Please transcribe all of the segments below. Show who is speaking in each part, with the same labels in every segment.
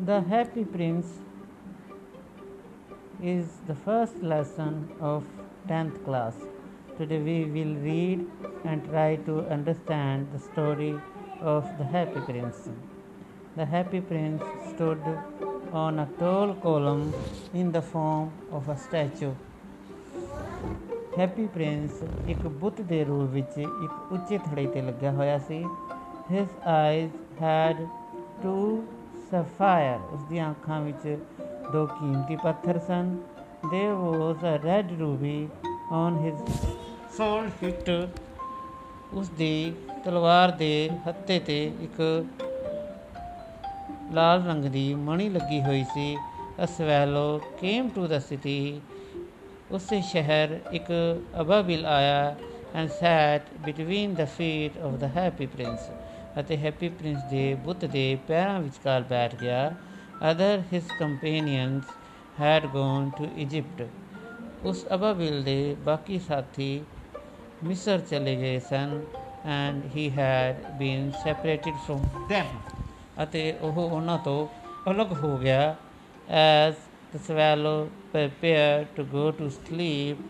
Speaker 1: The Happy Prince is the first lesson of 10th class. Today we will read and try to understand the story of the Happy Prince. The Happy Prince stood on a tall column in the form of a statue. Happy prince ਇੱਕ ਬੁੱਤ ਦੇ ਰੂਪ ਵਿੱਚ ਇੱਕ ਉੱਚੇ ਥੜੇ ਤੇ ਲੱਗਿਆ ਹੋਇਆ ਸੀ his eyes had to sapphire ਉਸ ਦੀਆਂ ਅੱਖਾਂ ਵਿੱਚ ਦੋ ਕੀਮਤੀ ਪੱਥਰ ਸਨ। There was a red ruby on his sword hilt ਉਸ ਦੀ ਤਲਵਾਰ ਦੇ ਹੱਤੇ ਤੇ ਇੱਕ ਲਾਲ ਰੰਗ ਦੀ ਮਣੀ ਲੱਗੀ ਹੋਈ ਸੀ। A swallow came to the city ਉਸੇ ਸ਼ਹਿਰ ਇੱਕ ਅਬਾਬਿਲ ਆਇਆ and sat between the feet of the happy prince ਅਤੇ ਹੈਪੀ ਪ੍ਰਿੰਸ ਦੇ ਬੁੱਤ ਦੇ ਪੈਰਾਂ ਵਿਚਕਾਰ ਬੈਠ ਗਿਆ। Other his companions had gone to Egypt ਉਸ ਅਬਾਬਿਲ ਦੇ ਬਾਕੀ ਸਾਥੀ ਮਿਸਰ ਚਲੇ ਗਏ ਸਨ and he had been separated from them ਅਤੇ ਉਹ ਉਹਨਾਂ ਤੋਂ ਅਲੱਗ ਹੋ ਗਿਆ। As the swallow prepared to go to sleep,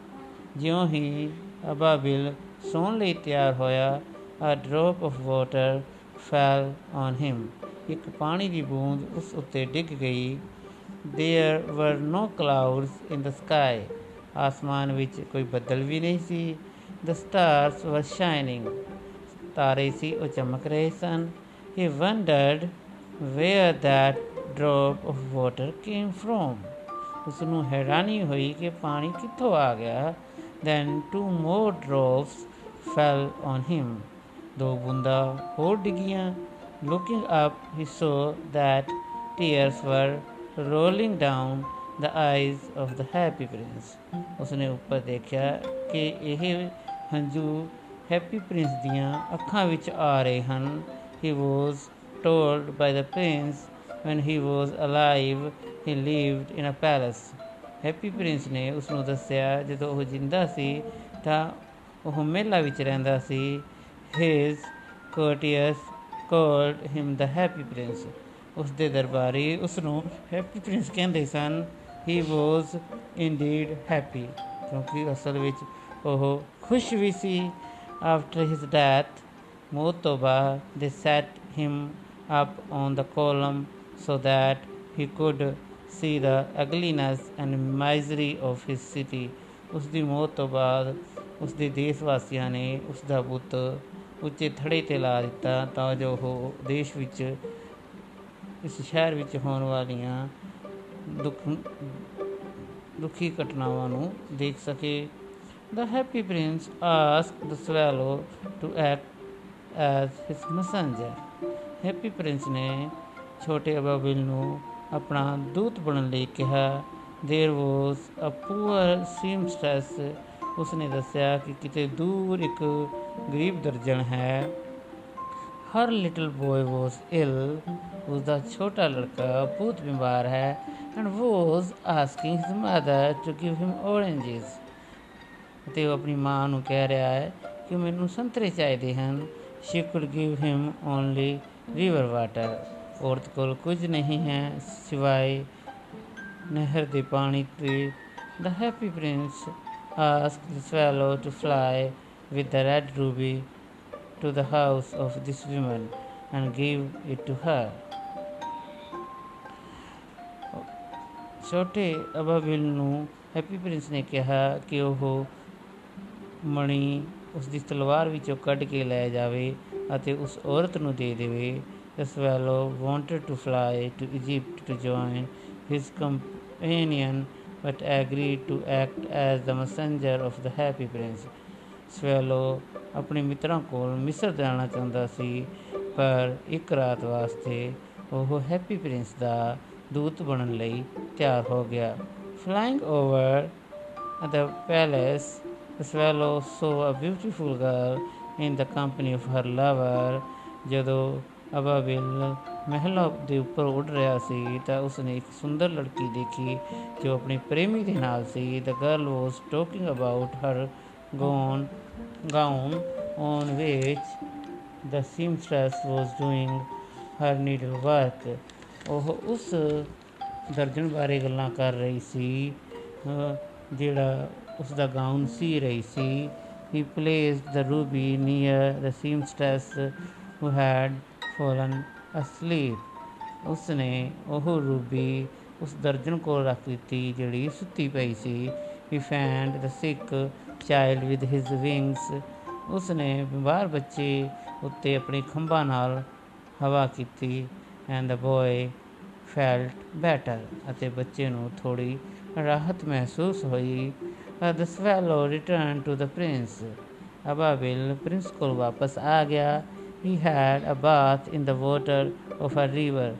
Speaker 1: ਜਿਉਂ ਹੀ ਅਬਾਬਿਲ ਸੌਣ ਲਈ ਤਿਆਰ ਹੋਇਆ a drop of water fell on him ਇੱਕ ਪਾਣੀ ਦੀ ਬੂੰਦ ਉਸ ਉੱਤੇ ਡਿੱਗ ਗਈ there were no clouds in the sky ਆਸਮਾਨ ਵਿੱਚ ਕੋਈ ਬੱਦਲ ਵੀ ਨਹੀਂ ਸੀ the stars were shining ਤਾਰੇ ਸੀ ਉਹ ਚਮਕ ਰਹੇ ਸਨ he wondered where that drop of water came from ਉਸ ਨੂੰ ਹੈਰਾਨੀ ਹੋਈ ਕਿ ਪਾਣੀ ਕਿੱਥੋਂ ਆ ਗਿਆ then two more drops fell on him ਦੋ ਬੂੰਦਾਂ ਹੋਰ ਡਿੱਗੀਆਂ looking up he saw that tears were rolling down the eyes of the happy prince ਉਸਨੇ ਉੱਪਰ ਦੇਖਿਆ ਕਿ ਇਹ ਹੰਝੂ ਹੈਪੀ ਪ੍ਰਿੰਸ ਦੀਆਂ ਅੱਖਾਂ ਵਿੱਚ ਆ ਰਹੇ ਹਨ he was told by the prince when he was alive he lived in a palace happy prince ਨੇ ਉਸ ਨੂੰ ਦੱਸਿਆ ਜਦੋਂ ਉਹ ਜਿੰਦਾ ਸੀ ਤਾਂ ਉਹ ਮਹਿਲਾ ਵਿੱਚ ਰਹਿੰਦਾ ਸੀ his courtiers called him the happy prince ਉਸ ਦੇ ਦਰਬਾਰੀ ਉਸ ਨੂੰ ਹੈਪੀ ਪ੍ਰਿੰਸ ਕਹਿੰਦੇ ਸਨ he was indeed happy ਕਿਉਂਕਿ ਅਸਲ ਵਿੱਚ ਉਹ ਖੁਸ਼ ਵੀ ਸੀ after his death ਮੌਤ ਤੋਂ ਬਾਅਦ they set him up on the column so that he could see the ugliness and misery of his city ਉਸ ਦੀ ਮੌਤ ਤੋਂ ਬਾਅਦ ਉਸ ਦੇ ਦੇਸ਼ ਵਾਸੀਆਂ ਨੇ ਉਸ ਦਾ ਬੁੱਤ ਉੱਚੇ ਥੜੇ ਤੇ ਲਾ ਦਿੱਤਾ ਤਾਂ ਜੋ ਉਹ ਦੇਸ਼ ਵਿੱਚ ਇਸ ਸ਼ਹਿਰ ਵਿੱਚ ਹੋਣ ਵਾਲੀਆਂ ਦੁੱਖ ਦੁਖੀ ਘਟਨਾਵਾਂ ਨੂੰ ਦੇਖ ਸਕੇ The happy prince asked the swallow to act as his messenger. Happy prince ਨੇ ਛੋਟੇ ਅਬਾਬਿਲ ਨੂੰ ਆਪਣਾ ਦੂਤ ਬਣਨ ਲਈ ਕਿਹਾ देयर ਵਾਸ ਅ ਪੂਅਰ ਸੀਮਸਟ੍ਰੈਸ ਉਸਨੇ ਦੱਸਿਆ ਕਿ ਕਿਤੇ ਦੂਰ ਇੱਕ ਗਰੀਬ ਦਰਜਨ ਹੈ। ਹਰ ਲਿਟਲ ਬॉय ਵਾਸ ਇਲ, ਉਸਦਾ ਛੋਟਾ ਲੜਕਾ ਬਹੁਤ ਬਿਮਾਰ ਹੈ and was asking his mother to give him oranges ਅਤੇ ਉਹ ਆਪਣੀ ਮਾਂ ਨੂੰ ਕਹਿ ਰਿਹਾ ਹੈ ਕਿ ਮੈਨੂੰ ਸੰਤਰੇ ਚਾਹੀਦੇ ਹਨ। She could give him only river water ਔਰਤ ਕੋਲ ਕੁਝ ਨਹੀਂ ਹੈ ਸਿਵਾਏ ਨਹਿਰ ਦੇ ਪਾਣੀ ਤੇ। The happy prince asked the swallow to fly with the red ruby to the house of this woman and give it to her ਛੋਟੇ ਅਬਾਬਿਲ ਨੂੰ ਹੈਪੀ ਪ੍ਰਿੰਸ ਨੇ ਕਿਹਾ ਕਿ ਉਹ ਮਣੀ ਉਸ ਦੀ ਤਲਵਾਰ ਵਿੱਚੋਂ ਕੱਢ ਕੇ ਲੈ ਜਾਵੇ ਅਤੇ ਉਸ ਔਰਤ ਨੂੰ ਦੇ ਦੇਵੇ The swallow wanted to fly to Egypt to join his companion but agreed to act as the messenger of the happy prince. Swallow ਆਪਣੇ ਮਿੱਤਰਾਂ ਕੋਲ ਮਿਸਰ ਜਾਣਾ ਚਾਹੁੰਦਾ ਸੀ, ਪਰ ਇੱਕ ਰਾਤ ਵਾਸਤੇ ਉਹ ਹੈਪੀ ਪ੍ਰਿੰਸ ਦਾ ਦੂਤ ਬਣਨ ਲਈ ਤਿਆਰ ਹੋ ਗਿਆ। Flying over the palace the swallow saw a beautiful girl in the company of her lover, ਜਦੋਂ ਅਬਾਬਿਲ ਮਹਿਲਾ ਦੇ ਉੱਪਰ ਉੱਡ ਰਿਹਾ ਸੀ, ਤਾਂ ਉਸਨੇ ਇੱਕ ਸੁੰਦਰ ਲੜਕੀ ਦੇਖੀ ਜੋ ਆਪਣੇ ਪ੍ਰੇਮੀ ਦੇ ਨਾਲ ਸੀ। The girl was talking about her gown gown on which the seamstress was doing her needle work ਉਹ ਉਸ ਦਰਜਨ ਬਾਰੇ ਗੱਲਾਂ ਕਰ ਰਹੀ ਸੀ ਜਿਹੜਾ ਉਸ ਦਾ ਗਾਊਨ ਸੀ ਰਹੀ ਸੀ। He placed the ruby near the seamstress who had fallen asleep. ਉਸਨੇ ਉਹ ਰੂਬੀ ਉਸ ਦਰਜਨ ਕੋਲ ਰੱਖ ਦਿੱਤੀ ਜਿਹੜੀ ਸੁੱਤੀ ਪਈ ਸੀ। He found the sick child with his wings ਉਸ ਨੇ ਬਿਮਾਰ ਬੱਚੇ ਉੱਤੇ ਆਪਣੇ ਖੰਭਾਂ ਨਾਲ ਹਵਾ ਕੀਤੀ and the boy felt better ਅਤੇ ਬੱਚੇ ਨੂੰ ਥੋੜੀ ਰਾਹਤ ਮਹਿਸੂਸ ਹੋਈ the swallow return to the prince ਅਬਾਬਿਲ prince ਕੋਲ ਵਾਪਸ ਆ ਗਿਆ he had a bath in the water of a river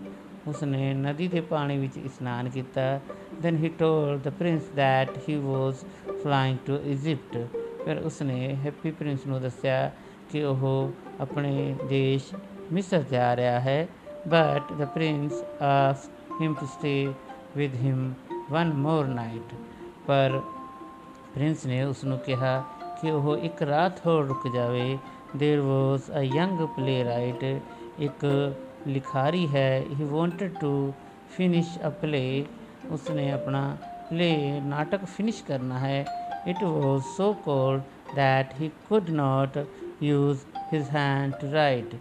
Speaker 1: ਉਸਨੇ ਨਦੀ ਦੇ ਪਾਣੀ ਵਿੱਚ ਇਸ਼ਨਾਨ ਕੀਤਾ then he told the prince that he was flying to Egypt ਫਿਰ ਉਸਨੇ ਹੈਪੀ ਪ੍ਰਿੰਸ ਨੂੰ ਦੱਸਿਆ ਕਿ ਉਹ ਆਪਣੇ ਦੇਸ਼ ਮਿਸਰ ਜਾ ਰਿਹਾ ਹੈ but the prince asked him to stay with him one more night ਪਰ ਪ੍ਰਿੰਸ ਨੇ ਉਸ ਨੂੰ ਕਿਹਾ ਕਿ ਉਹ ਇੱਕ ਰਾਤ ਹੋਰ ਰੁਕ ਜਾਵੇ there was a young playwright ਇੱਕ ਲਿਖਾਰੀ ਹੈ he wanted to finish a play ਉਸਨੇ ਆਪਣਾ ਪਲੇ ਨਾਟਕ ਫਿਨਿਸ਼ ਕਰਨਾ ਹੈ it was so cold that he could not use his hand to write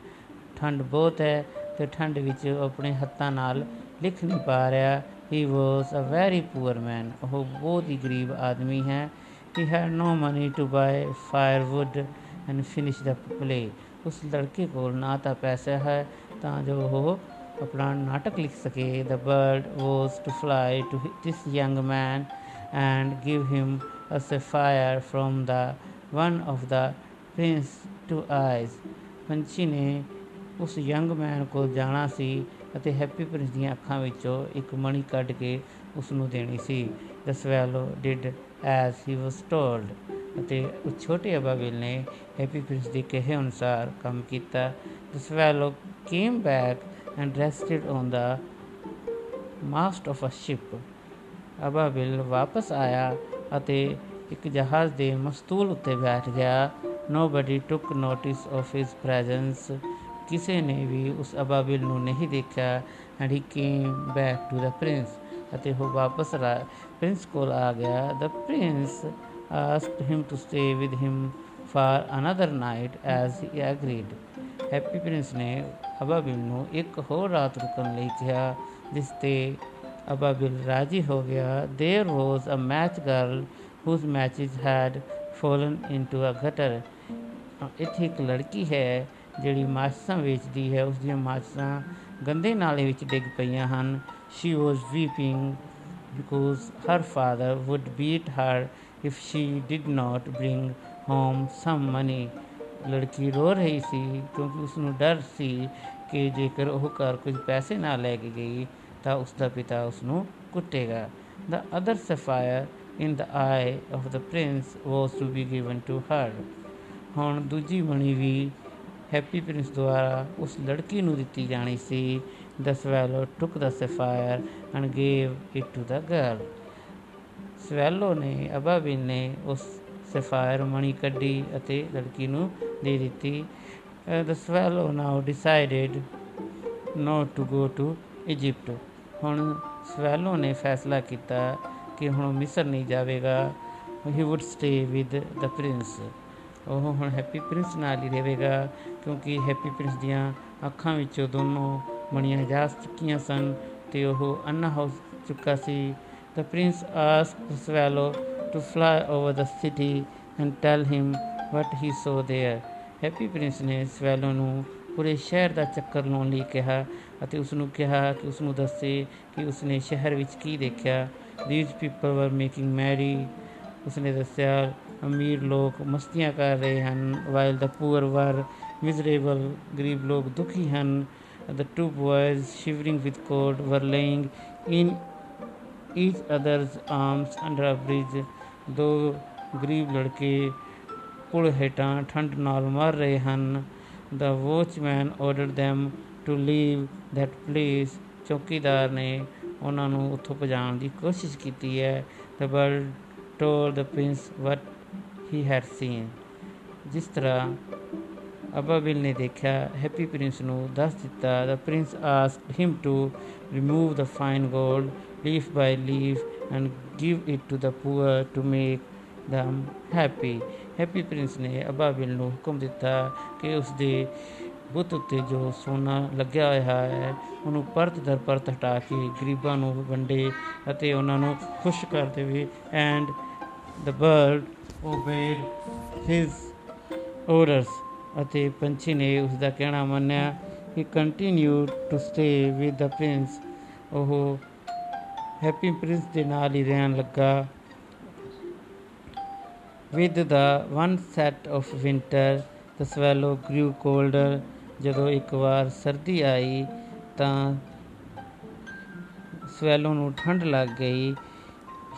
Speaker 1: ਠੰਡ ਬਹੁਤ ਹੈ ਤੇ ਠੰਡ ਵਿੱਚ ਉਹ ਆਪਣੇ ਹੱਥਾਂ ਨਾਲ ਲਿਖ ਨਹੀਂ ਪਾ ਰਿਹਾ he was a very poor man ਉਹ ਬਹੁਤ ਹੀ ਗਰੀਬ ਆਦਮੀ ਹੈ he had no money to buy firewood and finish the play ਉਸ ਲੜਕੇ ਕੋਲ ਨਾ ਤਾਂ ਪੈਸਾ ਹੈ ਤਾਂ ਜੋ ਉਹ अपना नाटक लिख सके the bird was to fly to this young man and give him a sapphire from the one of the prince two eyes ਪੰਛੀ ਨੇ ਉਸ ਯੰਗ ਮੈਨ ਕੋਲ ਜਾਣਾ ਸੀ ਅਤੇ ਹੈਪੀ ਪ੍ਰਿੰਸ ਦੀਆਂ ਅੱਖਾਂ ਵਿੱਚੋਂ ਇੱਕ ਮਣੀ ਕੱਢ ਕੇ ਉਸ ਨੂੰ ਦੇਣੀ ਸੀ the swallow did as he was told ਅਤੇ ਉਹ ਛੋਟੇ ਅਬਾਬਿਲ ਨੇ ਹੈਪੀ ਪ੍ਰਿੰਸ ਦੇ ਕਹੇ ਅਨੁਸਾਰ ਕੰਮ ਕੀਤਾ the swallow came back and rested on the mast of a ship ਅਬਾਬਿਲ ਵਾਪਸ ਆਇਆ ਅਤੇ ਇੱਕ ਜਹਾਜ਼ ਦੇ ਮਸਤੂਲ ਉੱਤੇ ਬੈਠ ਗਿਆ nobody took notice of his presence ਕਿਸੇ ਨੇ ਵੀ ਉਸ ਅਬਾਬਿਲ ਨੂੰ ਨਹੀਂ ਦੇਖਿਆ and he came back to the prince ਅਤੇ ਉਹ ਵਾਪਸ ਪ੍ਰਿੰਸ ਕੋਲ ਆ ਗਿਆ the prince asked him to stay with him for another night as he agreed happy prince ਨੇ ਅਬਾਬਿਲ ਨੂੰ ਇੱਕ ਹੋਰ ਰਾਤ ਰੁਕਣ ਲਈ ਕਿਹਾ ਜਿਸ ਤੇ ਅਬਾਬਿਲ ਰਾਜੀ ਹੋ ਗਿਆ there was a match girl whose matches had fallen into a gutter ਇੱਥੇ ਇੱਕ ਲੜਕੀ ਹੈ ਜਿਹੜੀ ਮਾਚਸਾਂ ਵੇਚਦੀ ਹੈ ਉਸ ਦੀਆਂ ਮਾਚਸਾਂ ਗੰਦੇ ਨਾਲੇ ਵਿੱਚ ਡਿੱਗ ਪਈਆਂ ਹਨ she was weeping because her father would beat her if she did not bring home some money ਲੜਕੀ ਰੋ ਰਹੀ ਸੀ ਕਿਉਂਕਿ ਉਸ ਨੂੰ ਡਰ ਸੀ ਕਿ ਜੇਕਰ ਉਹ ਘਰ ਕੁਝ ਪੈਸੇ ਨਾ ਲੈ ਕੇ ਗਈ ਤਾਂ ਉਸ ਦਾ ਪਿਤਾ ਉਸ ਨੂੰ ਕੁੱਟੇਗਾ। The other sapphire in the eye of the prince was to be given to her ਹੁਣ ਦੂਜੀ ਮਣੀ ਵੀ ਹੈਪੀ ਪ੍ਰਿੰਸ ਦੁਆਰਾ ਉਸ ਲੜਕੀ ਨੂੰ ਦਿੱਤੀ ਜਾਣੀ ਸੀ। The swallow took the sapphire and gave it to the girl swallow ਨੇ ਅਬਾਬਿਲ ਨੇ ਉਸ ਸਫਾਇਰ ਮਣੀ ਕੱਢੀ ਅਤੇ ਲੜਕੀ ਨੂੰ DDT, uh, the swallow now decided not to go to Egypt. ਹੁਣ ਸਵੈਲੋ ਨੇ ਫੈਸਲਾ ਕੀਤਾ ਕਿ ਹੁਣ ਮਿਸਰ ਨਹੀਂ ਜਾਵੇਗਾ he would stay with the prince ਉਹ ਹੁਣ ਹੈਪੀ ਪ੍ਰਿੰਸ ਨਾਲ ਹੀ ਰਹੇਗਾ ਕਿਉਂਕਿ ਹੈਪੀ ਪ੍ਰਿੰਸ ਦੀਆਂ ਅੱਖਾਂ ਵਿੱਚੋਂ ਦੋਨੋਂ ਮਣੀਆਂ ਜਾ ਚੁੱਕੀਆਂ ਸਨ ਤੇ ਉਹ ਅੰਨਾ ਹੋ ਚੁੱਕਾ ਸੀ the prince asked swallow to fly over the city and tell him what he saw there happy prince ਨੇ ਸਵੈਲੋ ਨੂੰ ਪੂਰੇ ਸ਼ਹਿਰ ਦਾ ਚੱਕਰ ਲਾਉਣ ਲਈ ਕਿਹਾ ਅਤੇ ਉਸ ਨੂੰ ਕਿਹਾ ਕਿ ਉਸ ਨੂੰ ਦੱਸੇ ਕਿ ਉਸ ਨੇ ਸ਼ਹਿਰ ਵਿੱਚ ਕੀ ਦੇਖਿਆ these people were making merry ਉਸ ਨੇ ਦੱਸਿਆ ਅਮੀਰ ਲੋਕ ਮਸਤੀਆਂ ਕਰ ਰਹੇ ਹਨ while the poor were miserable ਗਰੀਬ ਲੋਕ ਦੁਖੀ ਹਨ the two boys, shivering with cold, were laying in each other's arms under a bridge. Though grief ladke ਪੁਲ ਹੇਠਾਂ ਠੰਡ ਨਾਲ ਮਰ ਰਹੇ ਹਨ the watchman ordered them to leave that place ਚੌਕੀਦਾਰ ਨੇ ਉਹਨਾਂ ਨੂੰ ਉੱਥੋਂ ਭਜਾਉਣ ਦੀ ਕੋਸ਼ਿਸ਼ ਕੀਤੀ ਹੈ the bird told the prince what he had seen ਜਿਸ ਤਰ੍ਹਾਂ ਅਬਾਬਿਲ ਨੇ ਦੇਖਿਆ ਹੈਪੀ ਪ੍ਰਿੰਸ ਨੂੰ ਦੱਸ ਦਿੱਤਾ the prince asked him to remove the fine gold leaf by leaf and give it to the poor to make them happy happy prince ਨੇ ਅਬਾਬਿਲ ਨੂੰ ਹੁਕਮ ਦਿੱਤਾ ਕਿ ਉਸ ਦੇ ਬੁੱਤ ਉੱਤੇ ਜੋ ਸੋਨਾ ਲੱਗਿਆ ਹੋਇਆ ਹੈ, ਉਹਨੂੰ ਪਰਤ ਦਰ ਪਰਤ ਹਟਾ ਕੇ ਗਰੀਬਾਂ ਨੂੰ ਵੰਡੇ ਅਤੇ ਉਹਨਾਂ ਨੂੰ ਖੁਸ਼ ਕਰ ਦੇਵੇ। And the bird obeyed his orders ਅਤੇ ਪੰਛੀ ਨੇ ਉਸ ਦਾ ਕਹਿਣਾ ਮੰਨਿਆ he continued to stay with the prince ਉਹ ਹੈਪੀ ਪ੍ਰਿੰਸ ਦੇ ਨਾਲ ਹੀ ਰਹਿਣ ਲੱਗਾ। With the one set of winter, the swallow grew colder. ਜਦੋਂ ਇੱਕ ਵਾਰ ਸਰਦੀ ਆਈ, ਤਾਂ ਸਵੈਲੋ ਨੂੰ ਠੰਡ ਲੱਗ ਗਈ।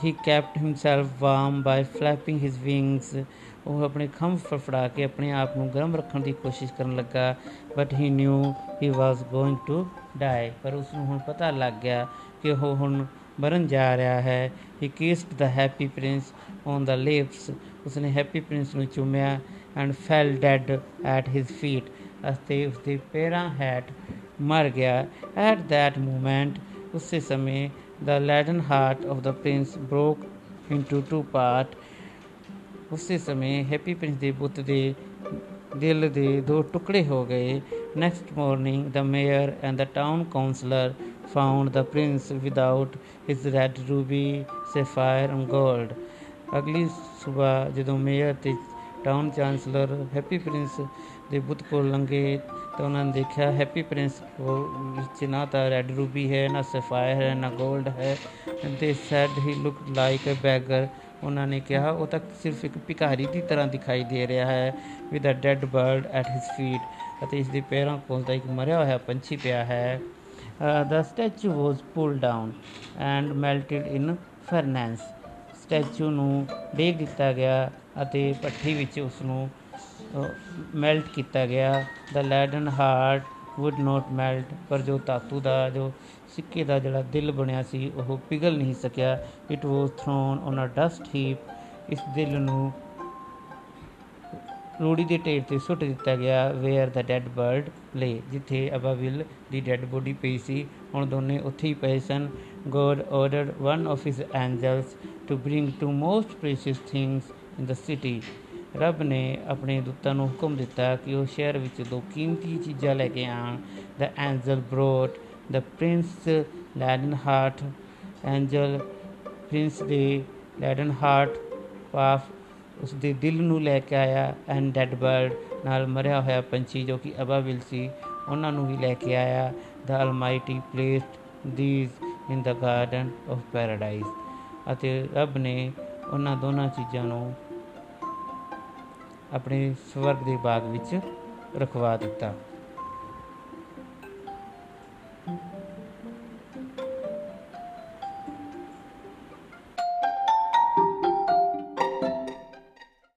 Speaker 1: He kept himself warm by flapping his wings ਉਹ ਆਪਣੇ ਖੰਭ ਫੜਫੜਾ ਕੇ ਆਪਣੇ ਆਪ ਨੂੰ ਗਰਮ ਰੱਖਣ ਦੀ ਕੋਸ਼ਿਸ਼ ਕਰਨ ਲੱਗਾ। But he knew he was going to die ਪਰ ਉਸ ਨੂੰ ਹੁਣ ਪਤਾ ਲੱਗ ਗਿਆ ਕਿ ਉਹ ਹੁਣ ਮਰਨ ਜਾ ਰਿਹਾ ਹੈ। He kissed the happy prince on the lips ਉਸਨੇ ਹੈਪੀ ਪ੍ਰਿੰਸ ਨੂੰ ਚੁੰਮਿਆ and fell dead at his feet ਅਤੇ ਉਸਦੇ ਪੈਰਾਂ ਹੈਟ ਮਰ ਗਿਆ ਐਟ that ਮੂਮੈਂਟ ਉਸੇ ਸਮੇਂ the leaden heart of the prince broke into two part ਉਸੇ ਸਮੇਂ ਹੈਪੀ ਪ੍ਰਿੰਸ ਦੇ ਬੁੱਤ ਦੇ ਦਿਲ ਦੇ ਦੋ ਟੁਕੜੇ ਹੋ ਗਏ next morning the mayor and the town councillor found the prince without his red ruby sapphire and 골ਡ ਅਗਲੀ ਸਵੇਰ ਜਦੋਂ ਮੇਅਰ ਤੇ ਟਾਊਨ ਚਾਂਸਲਰ ਹੈਪੀ ਪ੍ਰਿੰਸ ਦੇ ਬੁੱਤ ਕੋਲ ਲੰਘੇ ਤਾਂ ਉਹਨਾਂ ਨੇ ਦੇਖਿਆ ਹੈਪੀ ਪ੍ਰਿੰਸ ਕੋਲ ਵਿੱਚ ਨਾ ਤਾਂ ਰੈਡ ਰੂਬੀ ਹੈ, ਨਾ ਸਫਾਇਰ ਹੈ, ਨਾ 골ਡ ਹੈ। They said he look like a beggar ਉਹਨਾਂ ਨੇ ਕਿਹਾ, ਉਹ ਤਾਂ ਸਿਰਫ ਇੱਕ ਭਿਖਾਰੀ ਦੀ ਤਰ੍ਹਾਂ ਦਿਖਾਈ ਦੇ ਰਿਹਾ ਹੈ with a dead bird at his feet ਅਤੇ ਇਸ ਦੇ ਪੈਰਾਂ ਕੋਲ ਤਾਂ ਇੱਕ ਮਰਿਆ ਹੋਇਆ ਪੰਛੀ ਪਿਆ ਹੈ। Uh, the statue was pulled down and melted in furnace statue ਨੂੰ ਡੇਗ ਦਿੱਤਾ ਗਿਆ ਅਤੇ ਭੱਠੀ ਵਿੱਚ ਉਸ ਨੂੰ ਮੈਲਟ ਕੀਤਾ ਗਿਆ। The leaden heart would not melt, ਪਰ ਜੋ ਧਾਤੂ ਦਾ, ਜੋ ਸਿੱਕੇ ਦਾ ਜਿਹੜਾ ਦਿਲ ਬਣਿਆ ਸੀ, ਉਹ ਪਿਘਲ ਨਹੀਂ ਸਕਿਆ। It was thrown on a dust heap ਇਸ ਦਿਲ ਨੂੰ ਰੂੜੀ ਦੇ ਢੇਰ ਤੇ ਸੁੱਟ ਦਿੱਤਾ ਗਿਆ ਵੇਅਰ ਦਾ ਡੈਡ ਬਰਡ ਲੇ, ਜਿੱਥੇ ਅਬਾਵਿਲ ਦੀ ਡੈਡ ਬੋਡੀ ਪਈ ਸੀ। ਹੁਣ ਦੋਨੇ ਉੱਥੇ ਹੀ ਪਏ ਸਨ। God ordered one of his angels to bring two most precious things in the city ਰੱਬ ਨੇ ਆਪਣੇ ਦੂਤਾਂ ਨੂੰ ਹੁਕਮ ਦਿੱਤਾ ਕਿ ਉਹ ਸ਼ਹਿਰ ਵਿੱਚ ਦੋ ਕੀਮਤੀ ਚੀਜ਼ਾਂ ਲੈ ਕੇ ਆਣ the angel brought the prince leaden heart angel prince ਦੇ ਲੈਡਨ ਹਾਰਟ ਪਾਫ ਉਸ ਦੇ ਦਿਲ ਨੂੰ ਲੈ ਕੇ ਆਇਆ ਐਂਡ ਡੈਡ ਬਰਡ ਨਾਲ ਮਰਿਆ ਹੋਇਆ ਪੰਛੀ ਜੋ ਕਿ ਅਬਾਵਿਲ ਸੀ, ਉਹਨਾਂ ਨੂੰ ਵੀ ਲੈ ਕੇ ਆਇਆ। The Almighty placed these in the garden of paradise ਅਤੇ ਰੱਬ ਨੇ ਉਹਨਾਂ ਦੋਨਾਂ ਚੀਜ਼ਾਂ ਨੂੰ ਆਪਣੇ ਸਵਰਗ ਦੇ ਬਾਗ ਵਿੱਚ ਰਖਵਾ ਦਿੱਤਾ।